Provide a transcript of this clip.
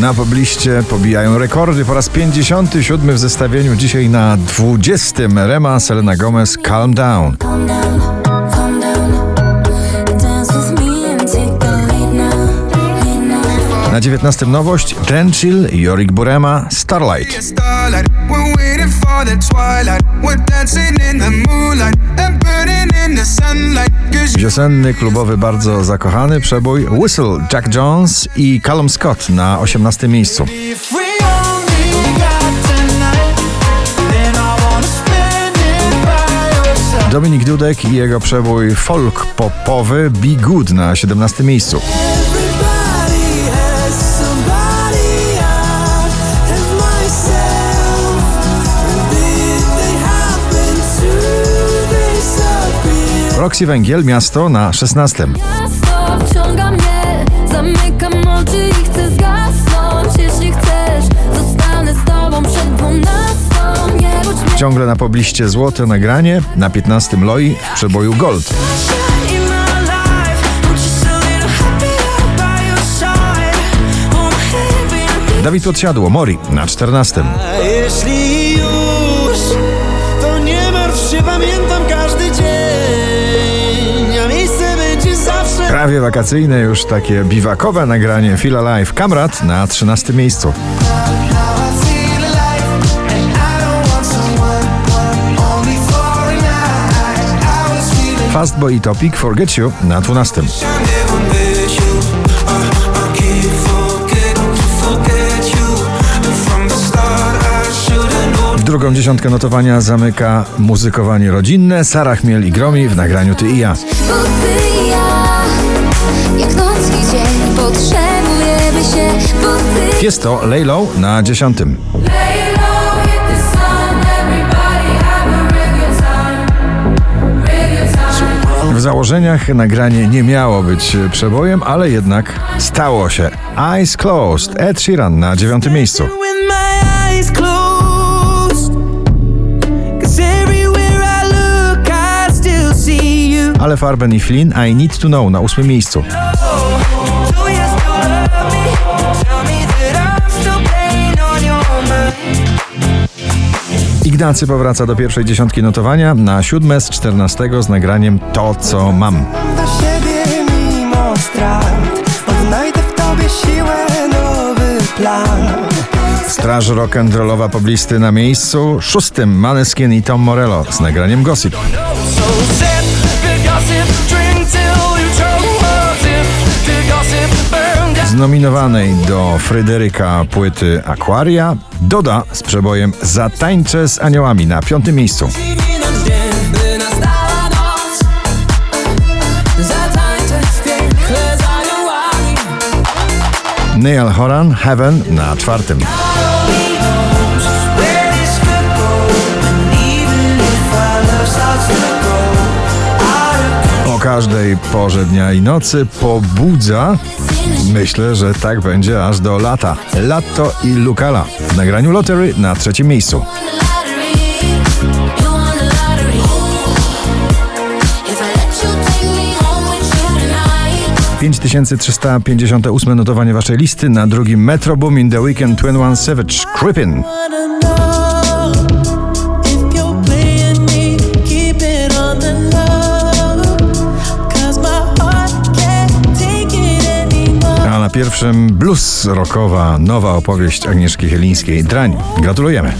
na pobliście pobijają rekordy. Po raz 57 w zestawieniu, dzisiaj na 20. Rema Selena Gomez Calm Down. Na 19. nowość Trenchill i Jorik Burema Starlight. We're dancing in the moonlight and burning in the sunlight. Cause Wiosenny, klubowy, bardzo zakochany przebój Whistle Jack Jones i Callum Scott na 18. miejscu. Dominik Dudek i jego przebój folk popowy Be Good na 17. miejscu. Disappear. Roxy Węgiel, miasto na 16. Miasto wciąga mnie, zamykam oczy i chcę zgasnąć. Jeśli chcesz, zostanę z tobą przed dwunastą. Nie budź mnie Ciągle na pobliście złote nagranie, na 15. Loi w przeboju Gold. Dawid Podsiadło, Mori na 14. A jeśli już, to nie martw się, pamiętam Prawie wakacyjne już takie biwakowe nagranie Feel Alive Kamrat na 13. miejscu. Fastboy i Topic Forget You na 12. I never met you. I, I can't forget, forget you. From the start, I should've known. Drugą dziesiątkę notowania zamyka muzykowanie rodzinne Sara Chmiel i Gromi w nagraniu ty i ja, Jest to Laylow na 10. Lay low, hit the sun, everybody have a real good time, real good time. W założeniach nagranie nie miało być przebojem, ale jednak stało się. Eyes Closed, Ed Sheeran na 9. miejscu. Ale Farben i Flynn I Need To Know na 8. miejscu. Ignacy powraca do pierwszej dziesiątki notowania na 7 z 14 z nagraniem To Co Mam. dla siebie mimo strat Odnajdę w tobie siłę, nowy plan Straż rock'n'rollowa poblisty na miejscu szóstym Maneskin i Tom Morello z nagraniem Gossip. Z nominowanej do Fryderyka płyty Aquaria doda z przebojem Zatańczę z aniołami na piątym miejscu. Neil Horan Heaven na czwartym. Każdej porze dnia i nocy pobudza. Myślę, że tak będzie aż do lata. Lato i Lukala w nagraniu Lottery na trzecim miejscu. Tonight. 5358 notowanie waszej listy na drugim Metro Boom in the Weekend Twin One Savage Creepin. Pierwszym blues rockowa nowa opowieść Agnieszki Chylińskiej Drań. Gratulujemy.